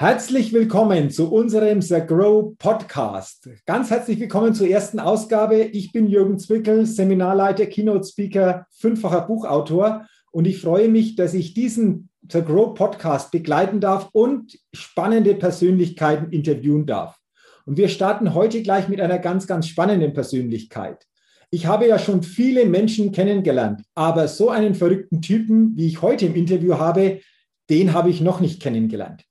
Herzlich willkommen zu unserem The Grow Podcast. Ganz herzlich willkommen zur ersten Ausgabe. Ich bin Jürgen Zwickel, Seminarleiter, Keynote Speaker, fünffacher Buchautor und ich freue mich, dass ich diesen The Grow Podcast begleiten darf und spannende Persönlichkeiten interviewen darf. Und wir starten heute gleich mit einer ganz, ganz spannenden Persönlichkeit. Ich habe ja schon viele Menschen kennengelernt, aber so einen verrückten Typen, wie ich heute im Interview habe, den habe ich noch nicht kennengelernt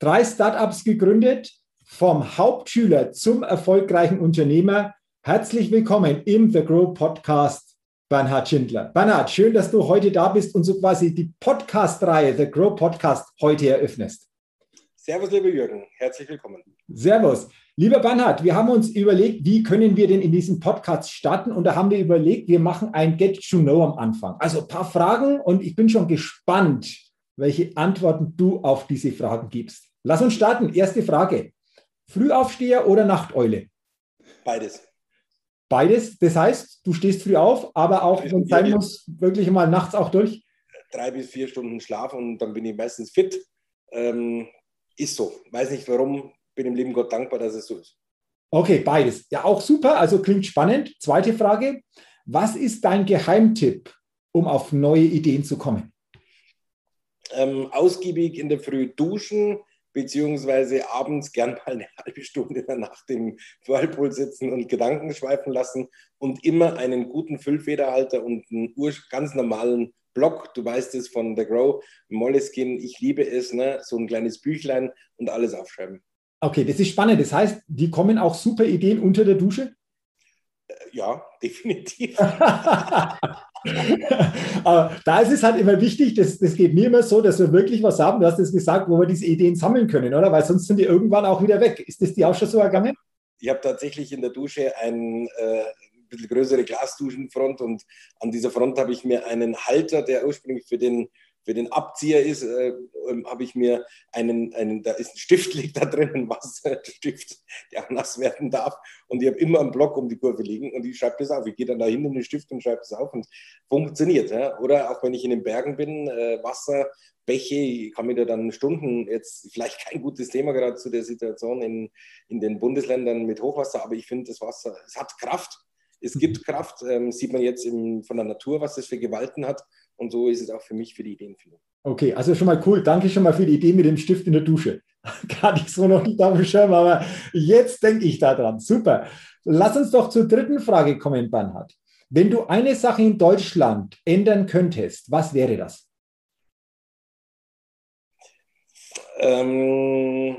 drei Startups gegründet, vom Hauptschüler zum erfolgreichen Unternehmer. Herzlich willkommen im The Grow Podcast, Bernhard Schindler. Bernhard, schön, dass du heute da bist und so quasi die Podcast-Reihe The Grow Podcast heute eröffnest. Servus, lieber Jürgen, herzlich willkommen. Servus. Lieber Bernhard, wir haben uns überlegt, wie können wir denn in diesem Podcast starten? Und da haben wir überlegt, wir machen ein Get to Know am Anfang. Also ein paar Fragen und ich bin schon gespannt, welche Antworten du auf diese Fragen gibst. Lass uns starten. Erste Frage. Frühaufsteher oder Nachteule? Beides. Beides. Das heißt, du stehst früh auf, aber auch, wenn es sein muss, wirklich mal nachts auch durch? Drei bis vier Stunden Schlaf und dann bin ich meistens fit. Ähm, ist so. Weiß nicht warum, bin dem lieben Gott dankbar, dass es so ist. Okay, beides. Ja, auch super. Also klingt spannend. Zweite Frage. Was ist dein Geheimtipp, um auf neue Ideen zu kommen? Ähm, ausgiebig in der Früh duschen, beziehungsweise abends gern mal eine halbe Stunde nach dem Whirlpool sitzen und Gedanken schweifen lassen und immer einen guten Füllfederhalter und einen ganz normalen Block, du weißt es von The Grow, Moleskine, ich liebe es, ne? so ein kleines Büchlein und alles aufschreiben. Okay, das ist spannend. Das heißt, die kommen auch super Ideen unter der Dusche? Ja, definitiv. Aber da ist es halt immer wichtig, das, das geht mir immer so, dass wir wirklich was haben, du hast es gesagt, wo wir diese Ideen sammeln können, oder? Weil sonst sind die irgendwann auch wieder weg. Ist das die auch schon so ergangen? Ich habe tatsächlich in der Dusche ein äh, bisschen größere Glasduschenfront und an dieser Front habe ich mir einen Halter, der ursprünglich für den für den Abzieher ist, äh, ähm, habe ich mir einen, einen, da ist ein Stift, liegt da drin, ein Wasserstift, der nass werden darf. Und ich habe immer einen Block um die Kurve liegen und ich schreibe das auf. Ich gehe dann da hin in den Stift und schreibe das auf und funktioniert. Ja? Oder auch wenn ich in den Bergen bin, äh, Wasser, Bäche, ich kann mir da dann Stunden, jetzt vielleicht kein gutes Thema gerade zu der Situation in, in den Bundesländern mit Hochwasser, aber ich finde, das Wasser, es hat Kraft. Es gibt Kraft, ähm, sieht man jetzt im, von der Natur, was das für Gewalten hat. Und so ist es auch für mich für die Ideenfindung. Okay, also schon mal cool. Danke schon mal für die Idee mit dem Stift in der Dusche. Gar nicht so noch nicht auf dem Schirm, aber jetzt denke ich daran. Super. Lass uns doch zur dritten Frage kommen, Bernhard. Wenn du eine Sache in Deutschland ändern könntest, was wäre das? Ähm,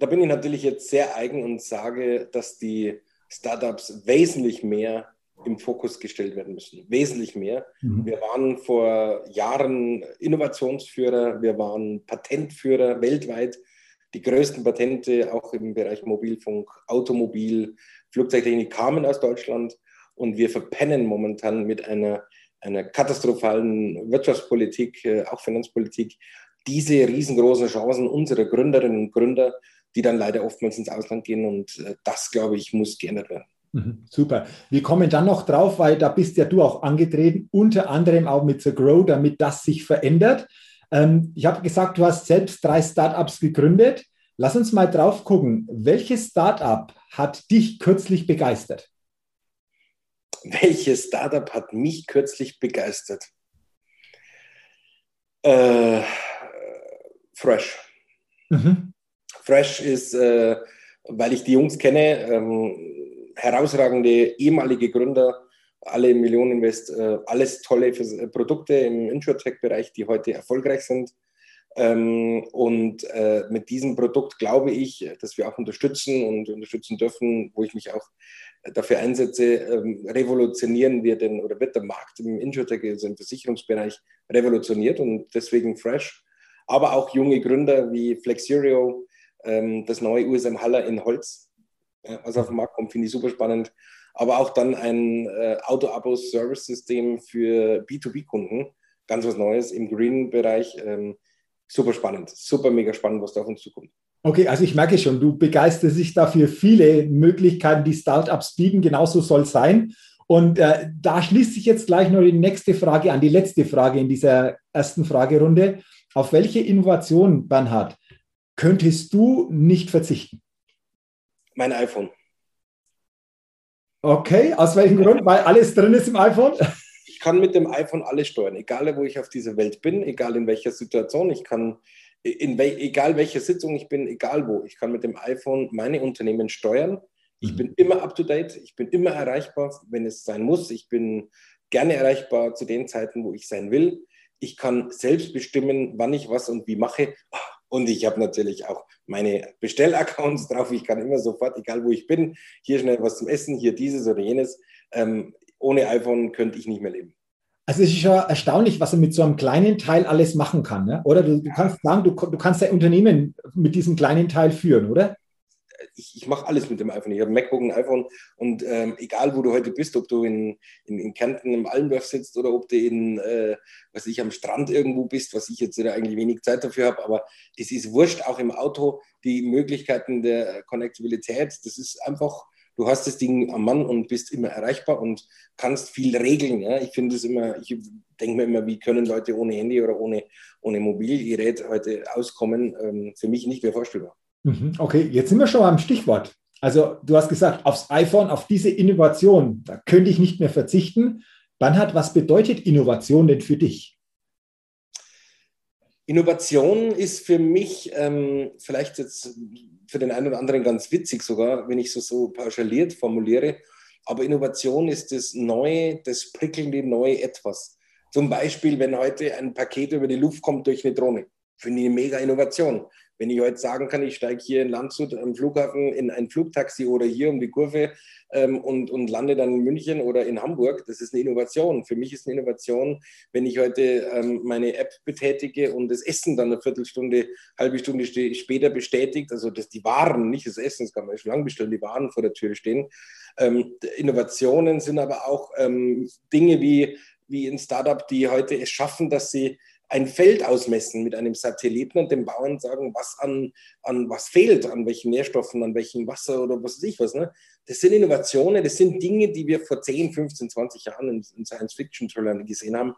da bin ich natürlich jetzt sehr eigen und sage, dass die Startups wesentlich mehr im Fokus gestellt werden müssen. Wesentlich mehr. Mhm. Wir waren vor Jahren Innovationsführer, wir waren Patentführer weltweit. Die größten Patente auch im Bereich Mobilfunk, Automobil, Flugzeugtechnik kamen aus Deutschland und wir verpennen momentan mit einer, einer katastrophalen Wirtschaftspolitik, äh, auch Finanzpolitik, diese riesengroßen Chancen unserer Gründerinnen und Gründer, die dann leider oftmals ins Ausland gehen und äh, das, glaube ich, muss geändert werden. Mhm, super. Wir kommen dann noch drauf, weil da bist ja du auch angetreten, unter anderem auch mit The Grow, damit das sich verändert. Ähm, ich habe gesagt, du hast selbst drei Startups gegründet. Lass uns mal drauf gucken. Welches Startup hat dich kürzlich begeistert? Welches Startup hat mich kürzlich begeistert? Äh, Fresh. Mhm. Fresh ist, äh, weil ich die Jungs kenne, ähm, herausragende ehemalige Gründer, alle Millioneninvest, äh, alles tolle äh, Produkte im Insurtech-Bereich, die heute erfolgreich sind. Ähm, und äh, mit diesem Produkt glaube ich, dass wir auch unterstützen und unterstützen dürfen, wo ich mich auch dafür einsetze, ähm, revolutionieren wir den oder wird der Markt im Insurtech, also im Versicherungsbereich, revolutioniert und deswegen fresh. Aber auch junge Gründer wie Flexurio, ähm, das neue USM Haller in Holz, was auf den Markt kommt, finde ich super spannend. Aber auch dann ein äh, Auto-Abo-Service-System für B2B-Kunden, ganz was Neues im Green-Bereich. Ähm, super spannend, super mega spannend, was da auf uns zukommt. Okay, also ich merke schon, du begeisterst dich dafür viele Möglichkeiten, die Startups bieten. Genauso soll es sein. Und äh, da schließt sich jetzt gleich noch die nächste Frage an, die letzte Frage in dieser ersten Fragerunde. Auf welche Innovation, Bernhard, könntest du nicht verzichten? Mein iPhone. Okay, aus welchem Grund? Weil alles drin ist im iPhone? Ich kann mit dem iPhone alles steuern, egal wo ich auf dieser Welt bin, egal in welcher Situation. Ich kann, in we egal welcher Sitzung ich bin, egal wo. Ich kann mit dem iPhone meine Unternehmen steuern. Ich mhm. bin immer up to date, ich bin immer erreichbar, wenn es sein muss. Ich bin gerne erreichbar zu den Zeiten, wo ich sein will. Ich kann selbst bestimmen, wann ich was und wie mache. Und ich habe natürlich auch meine Bestellaccounts drauf. Ich kann immer sofort, egal wo ich bin, hier schnell was zum Essen, hier dieses oder jenes. Ähm, ohne iPhone könnte ich nicht mehr leben. Also es ist ja erstaunlich, was er mit so einem kleinen Teil alles machen kann, ne? oder? Du, du kannst sagen, du, du kannst dein Unternehmen mit diesem kleinen Teil führen, oder? Ich, ich mache alles mit dem iPhone. Ich habe ein MacBook, ein iPhone und ähm, egal wo du heute bist, ob du in, in, in Kärnten im Allendorf sitzt oder ob du in, äh, was ich am Strand irgendwo bist, was ich jetzt eigentlich wenig Zeit dafür habe, aber es ist wurscht, auch im Auto, die Möglichkeiten der Konnektibilität, das ist einfach, du hast das Ding am Mann und bist immer erreichbar und kannst viel regeln. Ja? Ich finde es immer, ich denke mir immer, wie können Leute ohne Handy oder ohne, ohne Mobilgerät heute auskommen? Ähm, für mich nicht mehr vorstellbar. Mhm. Okay, jetzt sind wir schon am Stichwort. Also du hast gesagt, aufs iPhone, auf diese Innovation, da könnte ich nicht mehr verzichten. Bernhard, was bedeutet Innovation denn für dich? Innovation ist für mich ähm, vielleicht jetzt für den einen oder anderen ganz witzig sogar, wenn ich so, so pauschaliert formuliere. Aber Innovation ist das Neue, das prickelnde neue Etwas. Zum Beispiel, wenn heute ein Paket über die Luft kommt durch eine Drohne. Finde ich eine mega Innovation. Wenn ich heute sagen kann, ich steige hier in Landshut am Flughafen in ein Flugtaxi oder hier um die Kurve ähm, und, und lande dann in München oder in Hamburg, das ist eine Innovation. Für mich ist eine Innovation, wenn ich heute ähm, meine App betätige und das Essen dann eine Viertelstunde, halbe Stunde später bestätigt, also dass die Waren, nicht das Essen, das kann man schon lange bestellen, die Waren vor der Tür stehen. Ähm, Innovationen sind aber auch ähm, Dinge wie, wie ein Startup, die heute es schaffen, dass sie ein Feld ausmessen mit einem Satelliten und den Bauern sagen, was an, an was fehlt, an welchen Nährstoffen, an welchem Wasser oder was weiß ich was. Ne? Das sind Innovationen, das sind Dinge, die wir vor 10, 15, 20 Jahren in, in Science-Fiction-Thrillern gesehen haben.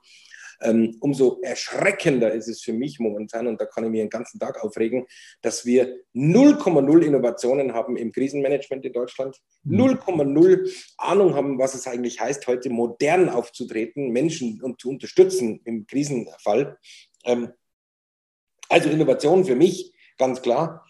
Ähm, umso erschreckender ist es für mich momentan, und da kann ich mir den ganzen Tag aufregen, dass wir 0,0 Innovationen haben im Krisenmanagement in Deutschland, 0,0 mhm. Ahnung haben, was es eigentlich heißt, heute modern aufzutreten, Menschen und zu unterstützen im Krisenfall. Ähm, also Innovation für mich ganz klar.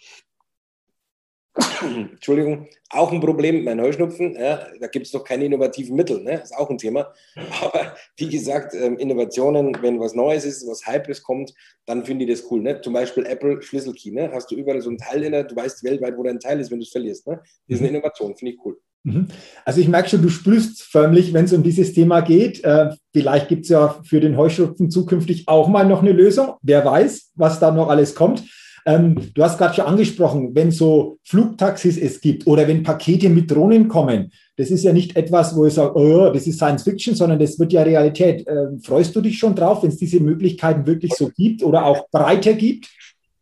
Entschuldigung, auch ein Problem, mein Heuschnupfen, ja, da gibt es doch keine innovativen Mittel, ne? ist auch ein Thema. Aber wie gesagt, ähm, Innovationen, wenn was Neues ist, was Hypes kommt, dann finde ich das cool. Ne? Zum Beispiel Apple Schlüsselkey, ne? hast du überall so ein Teil in der, du weißt weltweit, wo dein Teil ist, wenn du es verlierst. Ne? Das ist eine mhm. Innovation, finde ich cool. Mhm. Also ich merke schon, du sprühst förmlich, wenn es um dieses Thema geht. Äh, vielleicht gibt es ja für den Heuschnupfen zukünftig auch mal noch eine Lösung. Wer weiß, was da noch alles kommt. Ähm, du hast gerade schon angesprochen, wenn so Flugtaxis es gibt oder wenn Pakete mit Drohnen kommen, das ist ja nicht etwas, wo ich sage, oh, das ist Science Fiction, sondern das wird ja Realität. Ähm, freust du dich schon drauf, wenn es diese Möglichkeiten wirklich so gibt oder auch breiter gibt?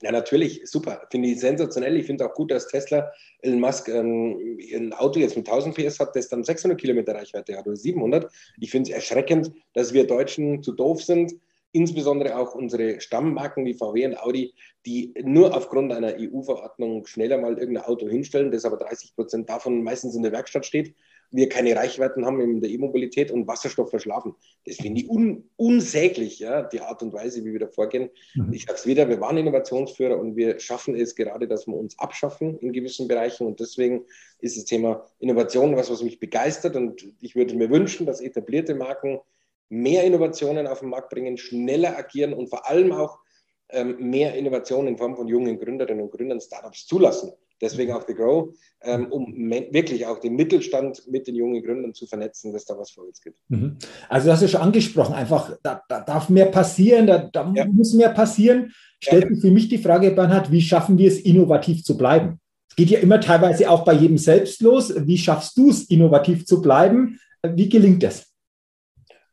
Ja, natürlich, super. Finde ich sensationell. Ich finde auch gut, dass Tesla, Elon Musk, ähm, ein Auto jetzt mit 1000 PS hat, das dann 600 Kilometer Reichweite hat oder 700. Ich finde es erschreckend, dass wir Deutschen zu doof sind, insbesondere auch unsere Stammmarken wie VW und Audi, die nur aufgrund einer EU-Verordnung schneller mal irgendein Auto hinstellen, das aber 30 Prozent davon meistens in der Werkstatt steht, wir keine Reichweiten haben in der E-Mobilität und Wasserstoff verschlafen. Das finde ich un unsäglich, ja, die Art und Weise, wie wir da vorgehen. Mhm. Ich sage es wieder, wir waren Innovationsführer und wir schaffen es gerade, dass wir uns abschaffen in gewissen Bereichen und deswegen ist das Thema Innovation was, was mich begeistert und ich würde mir wünschen, dass etablierte Marken mehr Innovationen auf den Markt bringen, schneller agieren und vor allem auch ähm, mehr Innovationen in Form von jungen Gründerinnen und Gründern, Startups zulassen. Deswegen auch The Grow, ähm, um wirklich auch den Mittelstand mit den jungen Gründern zu vernetzen, dass da was vorwärts geht. Mhm. Also, das hast du schon angesprochen, einfach, da, da darf mehr passieren, da, da ja. muss mehr passieren. Stellt ja. sich für mich die Frage, Bernhard, wie schaffen wir es, innovativ zu bleiben? Es geht ja immer teilweise auch bei jedem selbst los. Wie schaffst du es, innovativ zu bleiben? Wie gelingt das?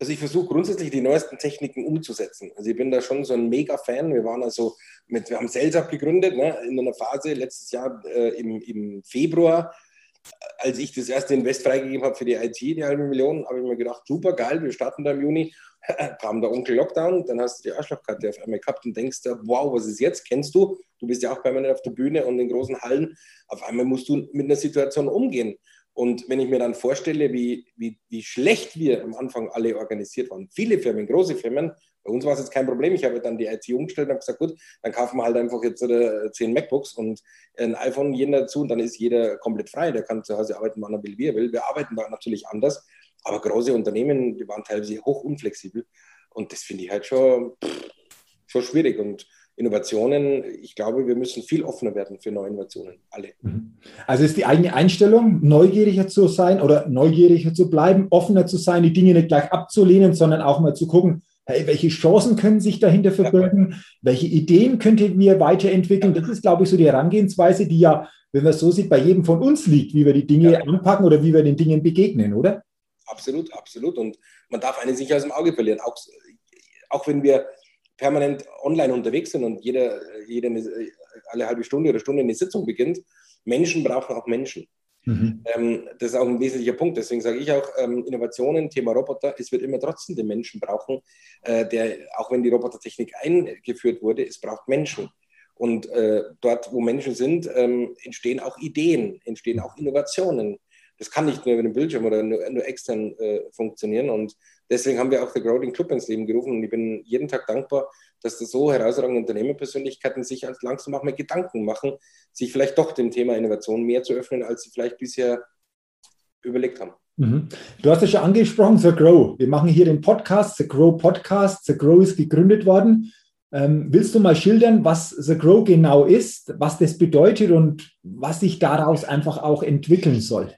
Also ich versuche grundsätzlich die neuesten Techniken umzusetzen. Also ich bin da schon so ein Mega-Fan. Wir waren also mit, wir haben Sales gegründet, ne, in einer Phase letztes Jahr äh, im, im Februar, als ich das erste Invest freigegeben habe für die IT, die halbe Million, habe ich mir gedacht, super geil, wir starten da im Juni. kam der Onkel Lockdown, dann hast du die Arschlochkarte auf einmal gehabt und denkst da, wow, was ist jetzt? Kennst du? du bist ja auch permanent auf der Bühne und in großen Hallen. Auf einmal musst du mit einer Situation umgehen. Und wenn ich mir dann vorstelle, wie, wie, wie schlecht wir am Anfang alle organisiert waren, viele Firmen, große Firmen, bei uns war es jetzt kein Problem. Ich habe dann die IT umgestellt und habe gesagt, gut, dann kaufen wir halt einfach jetzt äh, zehn MacBooks und ein iPhone jeden dazu und dann ist jeder komplett frei. Der kann zu Hause arbeiten, wann er will, wie er will. Wir arbeiten da natürlich anders, aber große Unternehmen, die waren teilweise hoch unflexibel und das finde ich halt schon, schon schwierig und Innovationen, ich glaube, wir müssen viel offener werden für neue Innovationen, alle. Mhm. Also ist die eigene Einstellung, neugieriger zu sein oder neugieriger zu bleiben, offener zu sein, die Dinge nicht gleich abzulehnen, sondern auch mal zu gucken, hey, welche Chancen können sich dahinter verbirgen, ja. welche Ideen könnten wir weiterentwickeln. Das ist, glaube ich, so die Herangehensweise, die ja, wenn man es so sieht, bei jedem von uns liegt, wie wir die Dinge ja. anpacken oder wie wir den Dingen begegnen, oder? Absolut, absolut. Und man darf eine sich aus dem Auge verlieren. Auch, auch wenn wir permanent online unterwegs sind und jeder, jeder eine, alle halbe Stunde oder Stunde eine Sitzung beginnt, Menschen brauchen auch Menschen. Mhm. Ähm, das ist auch ein wesentlicher Punkt. Deswegen sage ich auch, ähm, Innovationen, Thema Roboter, es wird immer trotzdem den Menschen brauchen, äh, der, auch wenn die Robotertechnik eingeführt wurde, es braucht Menschen. Und äh, dort, wo Menschen sind, ähm, entstehen auch Ideen, entstehen auch Innovationen. Das kann nicht nur über den Bildschirm oder nur, nur extern äh, funktionieren. Und deswegen haben wir auch The Growing Club ins Leben gerufen. Und ich bin jeden Tag dankbar, dass da so herausragende Unternehmerpersönlichkeiten sich als langsam auch mal Gedanken machen, sich vielleicht doch dem Thema Innovation mehr zu öffnen, als sie vielleicht bisher überlegt haben. Mhm. Du hast es schon angesprochen, The Grow. Wir machen hier den Podcast, The Grow Podcast. The Grow ist gegründet worden. Ähm, willst du mal schildern, was The Grow genau ist, was das bedeutet und was sich daraus einfach auch entwickeln soll?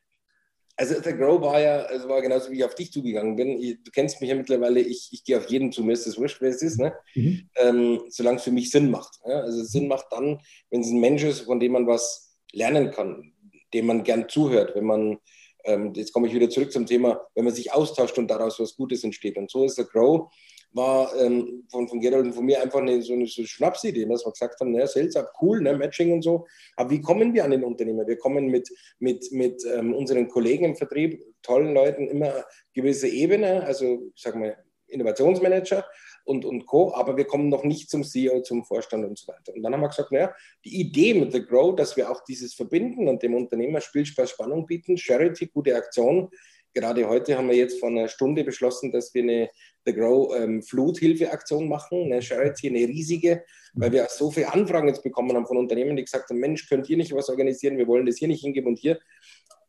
Also der Grow war ja, also war genauso wie ich auf dich zugegangen bin. Du kennst mich ja mittlerweile, ich, ich gehe auf jeden zu, mir ist das wurscht, wer es ist, ne? Mhm. Ähm, solange es für mich Sinn macht. Ja? Also Sinn macht dann, wenn es ein Mensch ist, von dem man was lernen kann, dem man gern zuhört, wenn man, ähm, jetzt komme ich wieder zurück zum Thema, wenn man sich austauscht und daraus was Gutes entsteht. Und so ist der Grow war ähm, von, von Gerald und von mir einfach eine, so eine so Schnapsidee, dass wir gesagt haben, naja, Up, cool, ne, Matching und so. Aber wie kommen wir an den Unternehmer? Wir kommen mit, mit, mit ähm, unseren Kollegen im Vertrieb, tollen Leuten, immer gewisse Ebene, also ich sage mal Innovationsmanager und, und Co., aber wir kommen noch nicht zum CEO, zum Vorstand und so weiter. Und dann haben wir gesagt, naja, die Idee mit The Grow, dass wir auch dieses verbinden und dem Unternehmer Spielspaß, Spannung bieten, Charity, gute Aktion, Gerade heute haben wir jetzt vor einer Stunde beschlossen, dass wir eine The Grow ähm, Fluthilfeaktion machen, eine Charity, eine riesige, weil wir so viele Anfragen jetzt bekommen haben von Unternehmen, die gesagt haben, Mensch, könnt ihr nicht was organisieren, wir wollen das hier nicht hingeben und hier.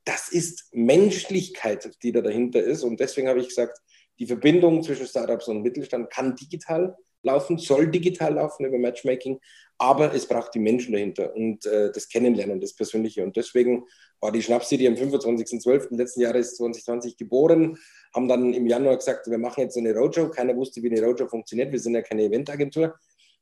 Das ist Menschlichkeit, die da dahinter ist. Und deswegen habe ich gesagt, die Verbindung zwischen Startups und Mittelstand kann digital laufen, soll digital laufen über Matchmaking, aber es braucht die Menschen dahinter und äh, das Kennenlernen, das Persönliche. Und deswegen war die Schnapsidee am 25.12. letzten Jahres 2020 geboren, haben dann im Januar gesagt, wir machen jetzt eine Roadshow. Keiner wusste, wie eine Roadshow funktioniert. Wir sind ja keine Eventagentur.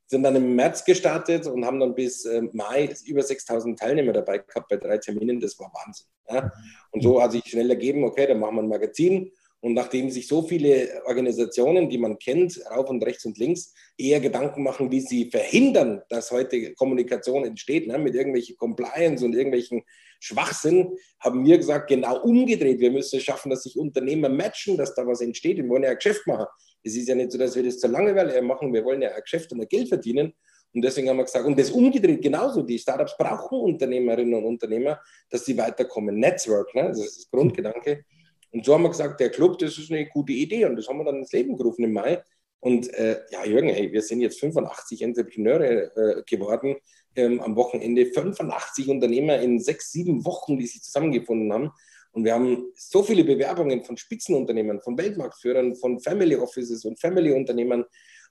Sind dann im März gestartet und haben dann bis äh, Mai über 6000 Teilnehmer dabei gehabt bei drei Terminen. Das war Wahnsinn. Ja? Und so hat sich schnell ergeben, okay, dann machen wir ein Magazin und nachdem sich so viele Organisationen, die man kennt, rauf und rechts und links, eher Gedanken machen, wie sie verhindern, dass heute Kommunikation entsteht, ne, mit irgendwelchen Compliance und irgendwelchen Schwachsinn, haben wir gesagt, genau umgedreht. Wir müssen es schaffen, dass sich Unternehmer matchen, dass da was entsteht. Wir wollen ja ein Geschäft machen. Es ist ja nicht so, dass wir das zur Langeweile machen. Wir wollen ja ein Geschäft und ein Geld verdienen. Und deswegen haben wir gesagt, und das umgedreht genauso. Die Startups brauchen Unternehmerinnen und Unternehmer, dass sie weiterkommen. Netzwerk, ne? das ist der Grundgedanke. Und so haben wir gesagt, der Club, das ist eine gute Idee. Und das haben wir dann ins Leben gerufen im Mai. Und äh, ja, Jürgen, hey, wir sind jetzt 85 Entrepreneure äh, geworden ähm, am Wochenende. 85 Unternehmer in sechs, sieben Wochen, die sich zusammengefunden haben. Und wir haben so viele Bewerbungen von Spitzenunternehmern, von Weltmarktführern, von Family Offices und Family-Unternehmern.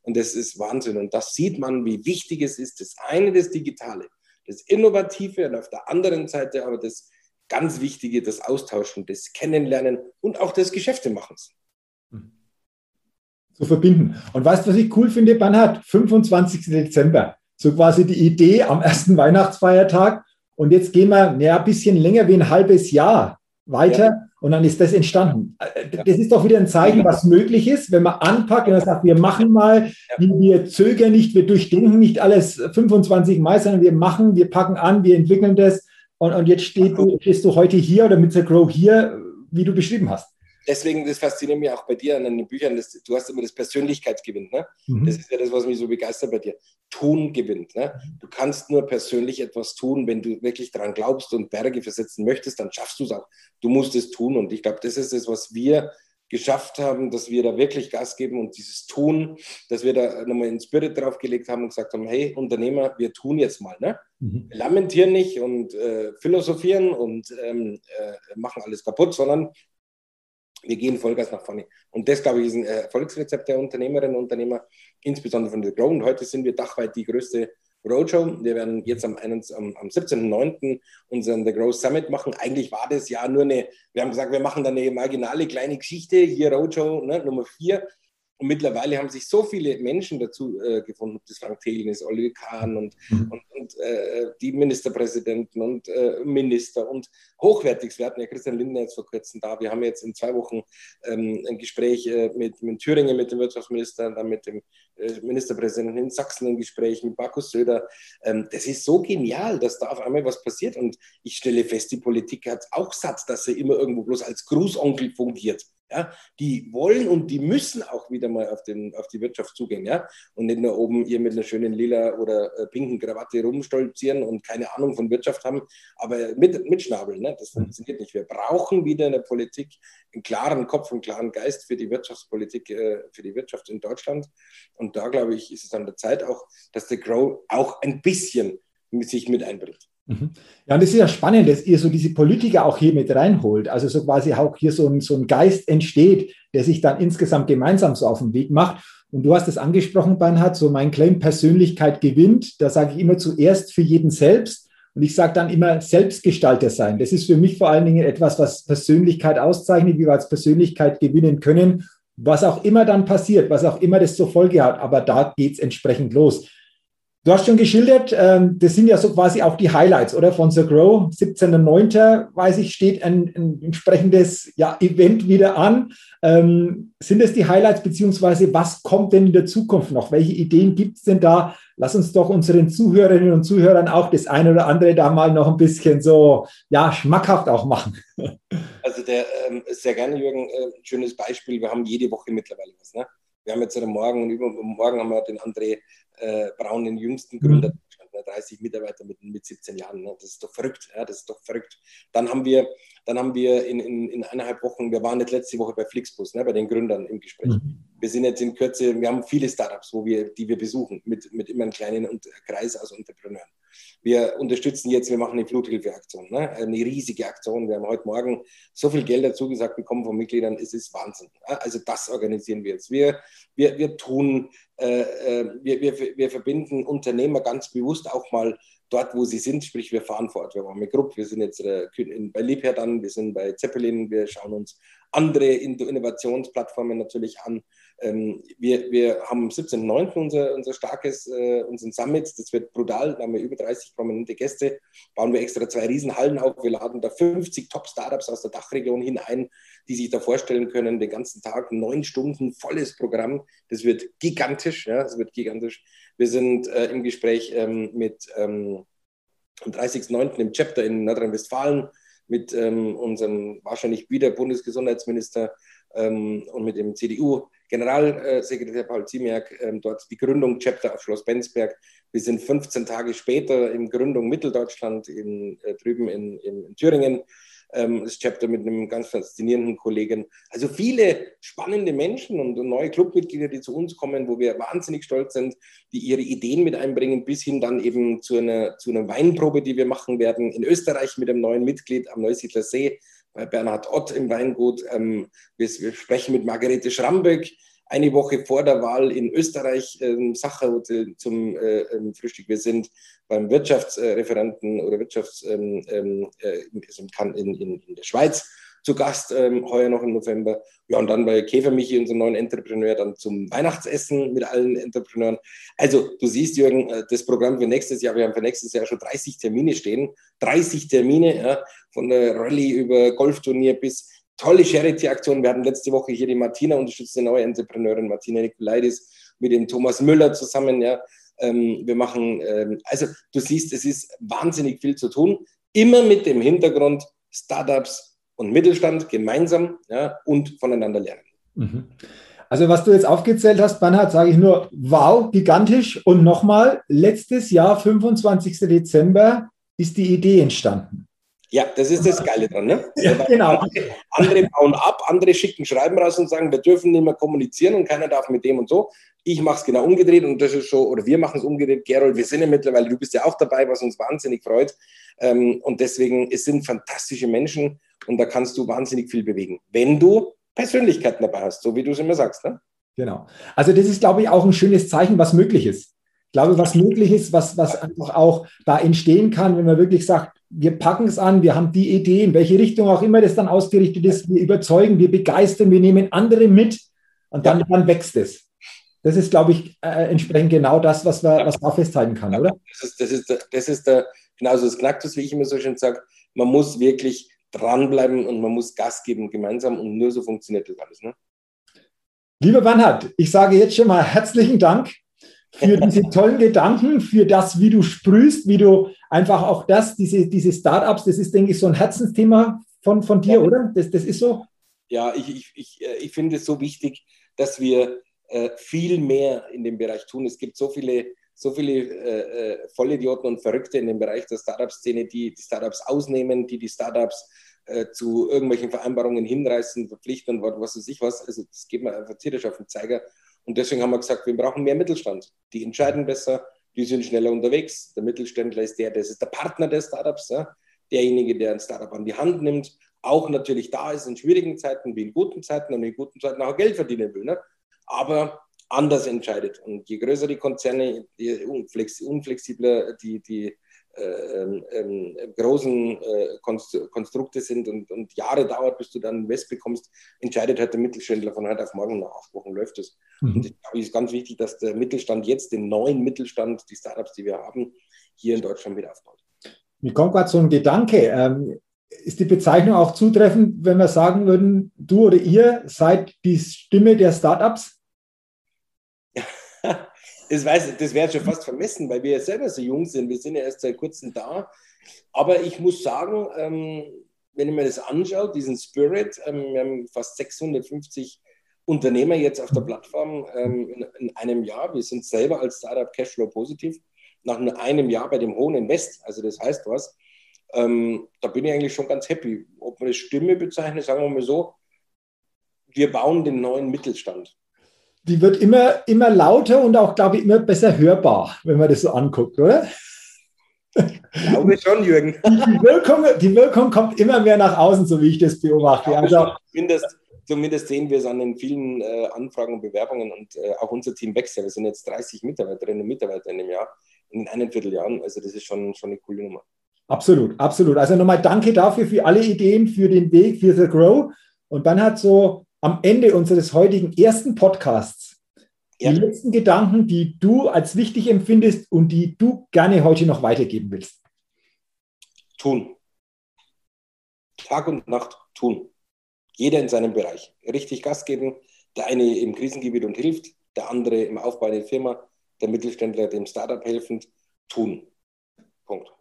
Und das ist Wahnsinn. Und das sieht man, wie wichtig es ist. Das eine, das Digitale, das Innovative und auf der anderen Seite aber das ganz Wichtige, das Austauschen, das Kennenlernen und auch des Geschäftemachens. Zu verbinden. Und weißt du, was ich cool finde, Bernhard? 25. Dezember. So quasi die Idee am ersten Weihnachtsfeiertag. Und jetzt gehen wir ja, ein bisschen länger wie ein halbes Jahr weiter. Ja. Und dann ist das entstanden. Das ist doch wieder ein Zeichen, was möglich ist, wenn man anpackt und sagt, wir machen mal, wir zögern nicht, wir durchdenken nicht alles 25 Mal, sondern wir machen, wir packen an, wir entwickeln das und, und jetzt steht du, stehst du heute hier oder mit The Grow hier, wie du beschrieben hast. Deswegen, das fasziniert mich auch bei dir an den Büchern, das, du hast immer das Persönlichkeitsgewinn. Ne? Mhm. Das ist ja das, was mich so begeistert bei dir. Tun gewinnt. Ne? Du kannst nur persönlich etwas tun, wenn du wirklich daran glaubst und Berge versetzen möchtest, dann schaffst du es auch. Du musst es tun. Und ich glaube, das ist es, was wir geschafft haben, dass wir da wirklich Gas geben und dieses Tun, dass wir da nochmal einen Spirit drauf gelegt haben und gesagt haben, hey Unternehmer, wir tun jetzt mal. Ne? Mhm. Wir lamentieren nicht und äh, philosophieren und ähm, äh, machen alles kaputt, sondern wir gehen Vollgas nach vorne. Und das, glaube ich, ist ein Erfolgsrezept der Unternehmerinnen und Unternehmer, insbesondere von der Grow. Und heute sind wir dachweit die größte Roadshow. Wir werden jetzt am, am, am 17.09. unseren The Growth Summit machen. Eigentlich war das ja nur eine, wir haben gesagt, wir machen da eine marginale kleine Geschichte, hier Roadshow ne, Nummer 4. Und mittlerweile haben sich so viele Menschen dazu äh, gefunden, ob das Frank Thelen ist, Oliver Kahn und, mhm. und, und äh, die Ministerpräsidenten und äh, Minister und hochwertigst. Wir hatten ja Christian Lindner jetzt vor kurzem da. Wir haben jetzt in zwei Wochen ähm, ein Gespräch äh, mit, mit Thüringen, mit dem Wirtschaftsminister, dann mit dem äh, Ministerpräsidenten in Sachsen ein Gespräch mit Markus Söder. Ähm, das ist so genial, dass da auf einmal was passiert. Und ich stelle fest, die Politik hat auch satt, dass sie immer irgendwo bloß als Grußonkel fungiert. Ja, die wollen und die müssen auch wieder mal auf, den, auf die Wirtschaft zugehen. Ja? Und nicht nur oben ihr mit einer schönen lila oder äh, pinken Krawatte rumstolzieren und keine Ahnung von Wirtschaft haben, aber mit, mit Schnabel. Ne? Das funktioniert nicht. Wir brauchen wieder in der Politik einen klaren Kopf, einen klaren Geist für die Wirtschaftspolitik, äh, für die Wirtschaft in Deutschland. Und da, glaube ich, ist es an der Zeit auch, dass der Grow auch ein bisschen sich mit einbringt. Mhm. Ja, und das ist ja spannend, dass ihr so diese Politiker auch hier mit reinholt. Also so quasi auch hier so ein, so ein Geist entsteht, der sich dann insgesamt gemeinsam so auf den Weg macht. Und du hast es angesprochen, Bernhard, so mein Claim Persönlichkeit gewinnt. Da sage ich immer zuerst für jeden selbst. Und ich sage dann immer Selbstgestalter sein. Das ist für mich vor allen Dingen etwas, was Persönlichkeit auszeichnet, wie wir als Persönlichkeit gewinnen können. Was auch immer dann passiert, was auch immer das zur Folge hat. Aber da geht es entsprechend los. Du hast schon geschildert, ähm, das sind ja so quasi auch die Highlights, oder? Von The Grow. 17.09. weiß ich, steht ein, ein, entsprechendes ja, Event wieder an. Ähm, sind es die Highlights, beziehungsweise was kommt denn in der Zukunft noch? Welche Ideen gibt es denn da? Lass uns doch unseren Zuhörerinnen und Zuhörern auch das eine oder andere da mal noch ein bisschen so, ja, schmackhaft auch machen. Also der, ähm, sehr gerne, Jürgen, äh, schönes Beispiel. Wir haben jede Woche mittlerweile was, ne? Wir haben jetzt morgen und übermorgen haben wir den André äh, Braun, den jüngsten Gründer. 30 Mitarbeiter mit, mit 17 Jahren. Ne? Das ist doch verrückt. Ja, das ist doch verrückt. Dann haben wir, dann haben wir in, in, in eineinhalb Wochen, wir waren jetzt letzte Woche bei Flixbus, ne, bei den Gründern im Gespräch. Mhm. Wir sind jetzt in Kürze, wir haben viele Startups, wo wir, die wir besuchen, mit, mit immer einem kleinen Kreis aus Entrepreneuren. Wir unterstützen jetzt, wir machen eine Fluthilfeaktion, ne? eine riesige Aktion. Wir haben heute Morgen so viel Geld dazu gesagt bekommen von Mitgliedern, es ist Wahnsinn. Also das organisieren wir jetzt. Wir, wir, wir tun, wir, wir, wir verbinden Unternehmer ganz bewusst auch mal dort, wo sie sind, sprich wir fahren vor Ort. Wir waren mit Grupp, wir sind jetzt äh, bei Liebherr dann, wir sind bei Zeppelin, wir schauen uns andere Innovationsplattformen natürlich an. Ähm, wir, wir haben am 17.09. Unser, unser starkes, äh, unseren Summit, das wird brutal, da haben wir über 30 prominente Gäste, bauen wir extra zwei Riesenhallen auf, wir laden da 50 Top-Startups aus der Dachregion hinein, die sich da vorstellen können, den ganzen Tag, neun Stunden, volles Programm, das wird gigantisch, ja, das wird gigantisch. Wir sind äh, im Gespräch ähm, mit ähm, am 30.09. im Chapter in Nordrhein-Westfalen mit ähm, unserem wahrscheinlich wieder Bundesgesundheitsminister ähm, und mit dem CDU-Generalsekretär Paul Ziemiak ähm, dort die Gründung Chapter auf Schloss Bensberg. Wir sind 15 Tage später in Gründung Mitteldeutschland in, äh, drüben in, in, in Thüringen ähm, das Chapter mit einem ganz faszinierenden Kollegen. Also viele spannende Menschen und neue Clubmitglieder, die zu uns kommen, wo wir wahnsinnig stolz sind, die ihre Ideen mit einbringen, bis hin dann eben zu einer, zu einer Weinprobe, die wir machen werden in Österreich mit einem neuen Mitglied am Neusiedler See, bei Bernhard Ott im Weingut. Ähm, wir, wir sprechen mit Margarete Schramböck eine Woche vor der Wahl in Österreich ähm, Sacherhotel zum äh, ähm, Frühstück. Wir sind beim Wirtschaftsreferenten oder Wirtschafts ähm, ähm äh, in, in, in, der Schweiz zu Gast, ähm, heuer noch im November. Ja, und dann bei Käfer Michi, unserem neuen Entrepreneur, dann zum Weihnachtsessen mit allen Entrepreneuren. Also, du siehst, Jürgen, äh, das Programm für nächstes Jahr, wir haben für nächstes Jahr schon 30 Termine stehen. 30 Termine, ja, von der Rallye über Golfturnier bis tolle Charity-Aktion. Wir hatten letzte Woche hier die Martina unterstützt, eine neue Entrepreneurin, Martina Nikolaidis, mit dem Thomas Müller zusammen. Ja. Ähm, wir machen, ähm, also du siehst, es ist wahnsinnig viel zu tun, immer mit dem Hintergrund Startups und Mittelstand gemeinsam ja, und voneinander lernen. Mhm. Also was du jetzt aufgezählt hast, Bernhard, sage ich nur, wow, gigantisch. Und nochmal, letztes Jahr, 25. Dezember, ist die Idee entstanden. Ja, das ist das Geile dran. Ne? Ja, genau. Andere, bauen ab, andere schicken Schreiben raus und sagen, wir dürfen nicht mehr kommunizieren und keiner darf mit dem und so. Ich mache es genau umgedreht und das ist so, oder wir machen es umgedreht. Gerold, wir sind ja mittlerweile, du bist ja auch dabei, was uns wahnsinnig freut. Ähm, und deswegen, es sind fantastische Menschen und da kannst du wahnsinnig viel bewegen, wenn du Persönlichkeiten dabei hast, so wie du es immer sagst. Ne? Genau. Also das ist, glaube ich, auch ein schönes Zeichen, was möglich ist. Ich glaube, was möglich ist, was, was einfach auch da entstehen kann, wenn man wirklich sagt, wir packen es an, wir haben die Idee, in welche Richtung auch immer das dann ausgerichtet ist, wir überzeugen, wir begeistern, wir nehmen andere mit und dann, ja. dann wächst es. Das ist, glaube ich, äh, entsprechend genau das, was, wir, was man festhalten kann, oder? Das ist, das ist, das ist der, genauso das Knacktus, wie ich immer so schön sage. Man muss wirklich dranbleiben und man muss Gas geben gemeinsam und nur so funktioniert das alles. Ne? Lieber Bernhard, ich sage jetzt schon mal herzlichen Dank für diese tollen Gedanken, für das, wie du sprühst, wie du einfach auch das, diese, diese Startups, das ist, denke ich, so ein Herzensthema von, von dir, ja. oder? Das, das ist so? Ja, ich, ich, ich, äh, ich finde es so wichtig, dass wir äh, viel mehr in dem Bereich tun. Es gibt so viele so viele äh, äh, Vollidioten und Verrückte in dem Bereich der Startup-Szene, die die Startups ausnehmen, die die Startups äh, zu irgendwelchen Vereinbarungen hinreißen, verpflichten und was weiß ich was. Also das geht mir einfach tierisch auf den Zeiger. Und deswegen haben wir gesagt, wir brauchen mehr Mittelstand. Die entscheiden besser, die sind schneller unterwegs. Der Mittelständler ist der, das ist der Partner der Startups, ja? derjenige, der ein Startup an die Hand nimmt, auch natürlich da ist in schwierigen Zeiten wie in guten Zeiten und in guten Zeiten auch Geld verdienen will. Ne? Aber anders entscheidet. Und je größer die Konzerne, je unflexibler die, die äh, ähm, ähm, großen äh, Konstrukte sind und, und, Jahre dauert, bis du dann Invest bekommst, entscheidet halt der Mittelständler von heute auf morgen, nach acht Wochen läuft es. Mhm. Und ich glaube, es ist ganz wichtig, dass der Mittelstand jetzt, den neuen Mittelstand, die Startups, die wir haben, hier in Deutschland wieder aufbaut. Mir kommt gerade so ein Gedanke. Ähm, ist die Bezeichnung auch zutreffend, wenn wir sagen würden, du oder ihr seid die Stimme der Startups? Das, weiß, das wäre schon fast vermessen, weil wir ja selber so jung sind. Wir sind ja erst seit kurzem da. Aber ich muss sagen, ähm, wenn ich mir das anschaue, diesen Spirit, ähm, wir haben fast 650 Unternehmer jetzt auf der Plattform ähm, in, in, einem Jahr. Wir sind selber als Startup Cashflow positiv. Nach nur einem Jahr bei dem hohen Invest, also das heißt was, ähm, da bin ich eigentlich schon ganz happy. Ob man das Stimme bezeichnet, sagen wir mal so, wir bauen den neuen Mittelstand die wird immer, immer lauter und auch, glaube ich, immer besser hörbar, wenn man das so anguckt, oder? Ich glaube schon, Jürgen. Die Wirkung, die Wirkung kommt immer mehr nach außen, so wie ich das beobachte. Also, zumindest, zumindest sehen wir es an den vielen äh, Anfragen und Bewerbungen und äh, auch unser Team wächst ja. Wir sind jetzt 30 Mitarbeiterinnen und Mitarbeiter in dem Jahr, in einem Vierteljahren. Also das ist schon, schon eine coole Nummer. Absolut, absolut. Also nochmal danke dafür, für alle Ideen, für den Weg, für The Grow. Und dann hat so am Ende unseres heutigen ersten Podcasts ja. die letzten Gedanken, die du als wichtig empfindest und die du gerne heute noch weitergeben willst. Tun. Tag und Nacht tun. Jeder in seinem Bereich. Richtig Gas geben. Der eine im Krisengebiet und hilft, der andere im Aufbau einer Firma, der Mittelständler dem Startup helfend. Tun. Punkt.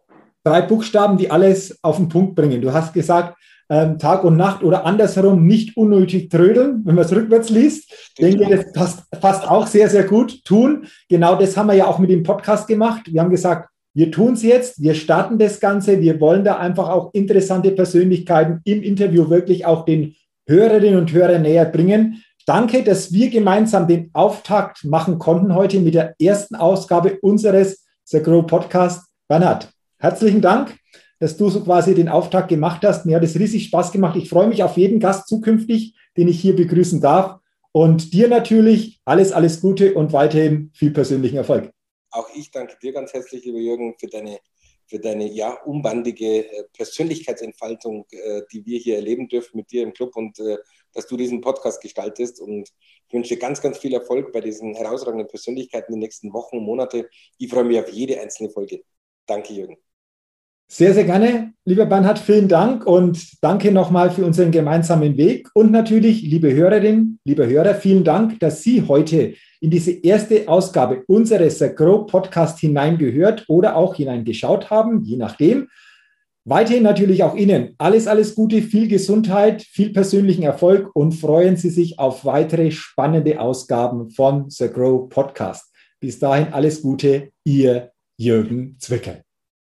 Drei Buchstaben, die alles auf den Punkt bringen. Du hast gesagt, ähm, Tag und Nacht oder andersherum nicht unnötig trödeln, wenn man es rückwärts liest. Ich denke, das passt, passt auch sehr, sehr gut. Tun. Genau das haben wir ja auch mit dem Podcast gemacht. Wir haben gesagt, wir tun es jetzt, wir starten das Ganze, wir wollen da einfach auch interessante Persönlichkeiten im Interview wirklich auch den Hörerinnen und Hörern näher bringen. Danke, dass wir gemeinsam den Auftakt machen konnten heute mit der ersten Ausgabe unseres The Grow Podcast. Bernhard, herzlichen Dank dass du so quasi den Auftakt gemacht hast. Mir hat es riesig Spaß gemacht. Ich freue mich auf jeden Gast zukünftig, den ich hier begrüßen darf. Und dir natürlich alles, alles Gute und weiterhin viel persönlichen Erfolg. Auch ich danke dir ganz herzlich, lieber Jürgen, für deine, für deine ja, umbandige äh, Persönlichkeitsentfaltung, äh, die wir hier erleben dürfen mit dir im Club und äh, dass du diesen Podcast gestaltest. Und ich wünsche ganz, ganz viel Erfolg bei diesen herausragenden Persönlichkeiten in den nächsten Wochen und Monate. Ich freue mich auf jede einzelne Folge. Danke, Jürgen. Sehr, sehr gerne, lieber Bernhard, vielen Dank und danke nochmal für unseren gemeinsamen Weg. Und natürlich, liebe Hörerinnen, liebe Hörer, vielen Dank, dass Sie heute in diese erste Ausgabe unseres Grow Podcast hineingehört oder auch hineingeschaut haben, je nachdem. Weiterhin natürlich auch Ihnen alles, alles Gute, viel Gesundheit, viel persönlichen Erfolg und freuen Sie sich auf weitere spannende Ausgaben von The Grow Podcast. Bis dahin alles Gute, Ihr Jürgen Zwickel.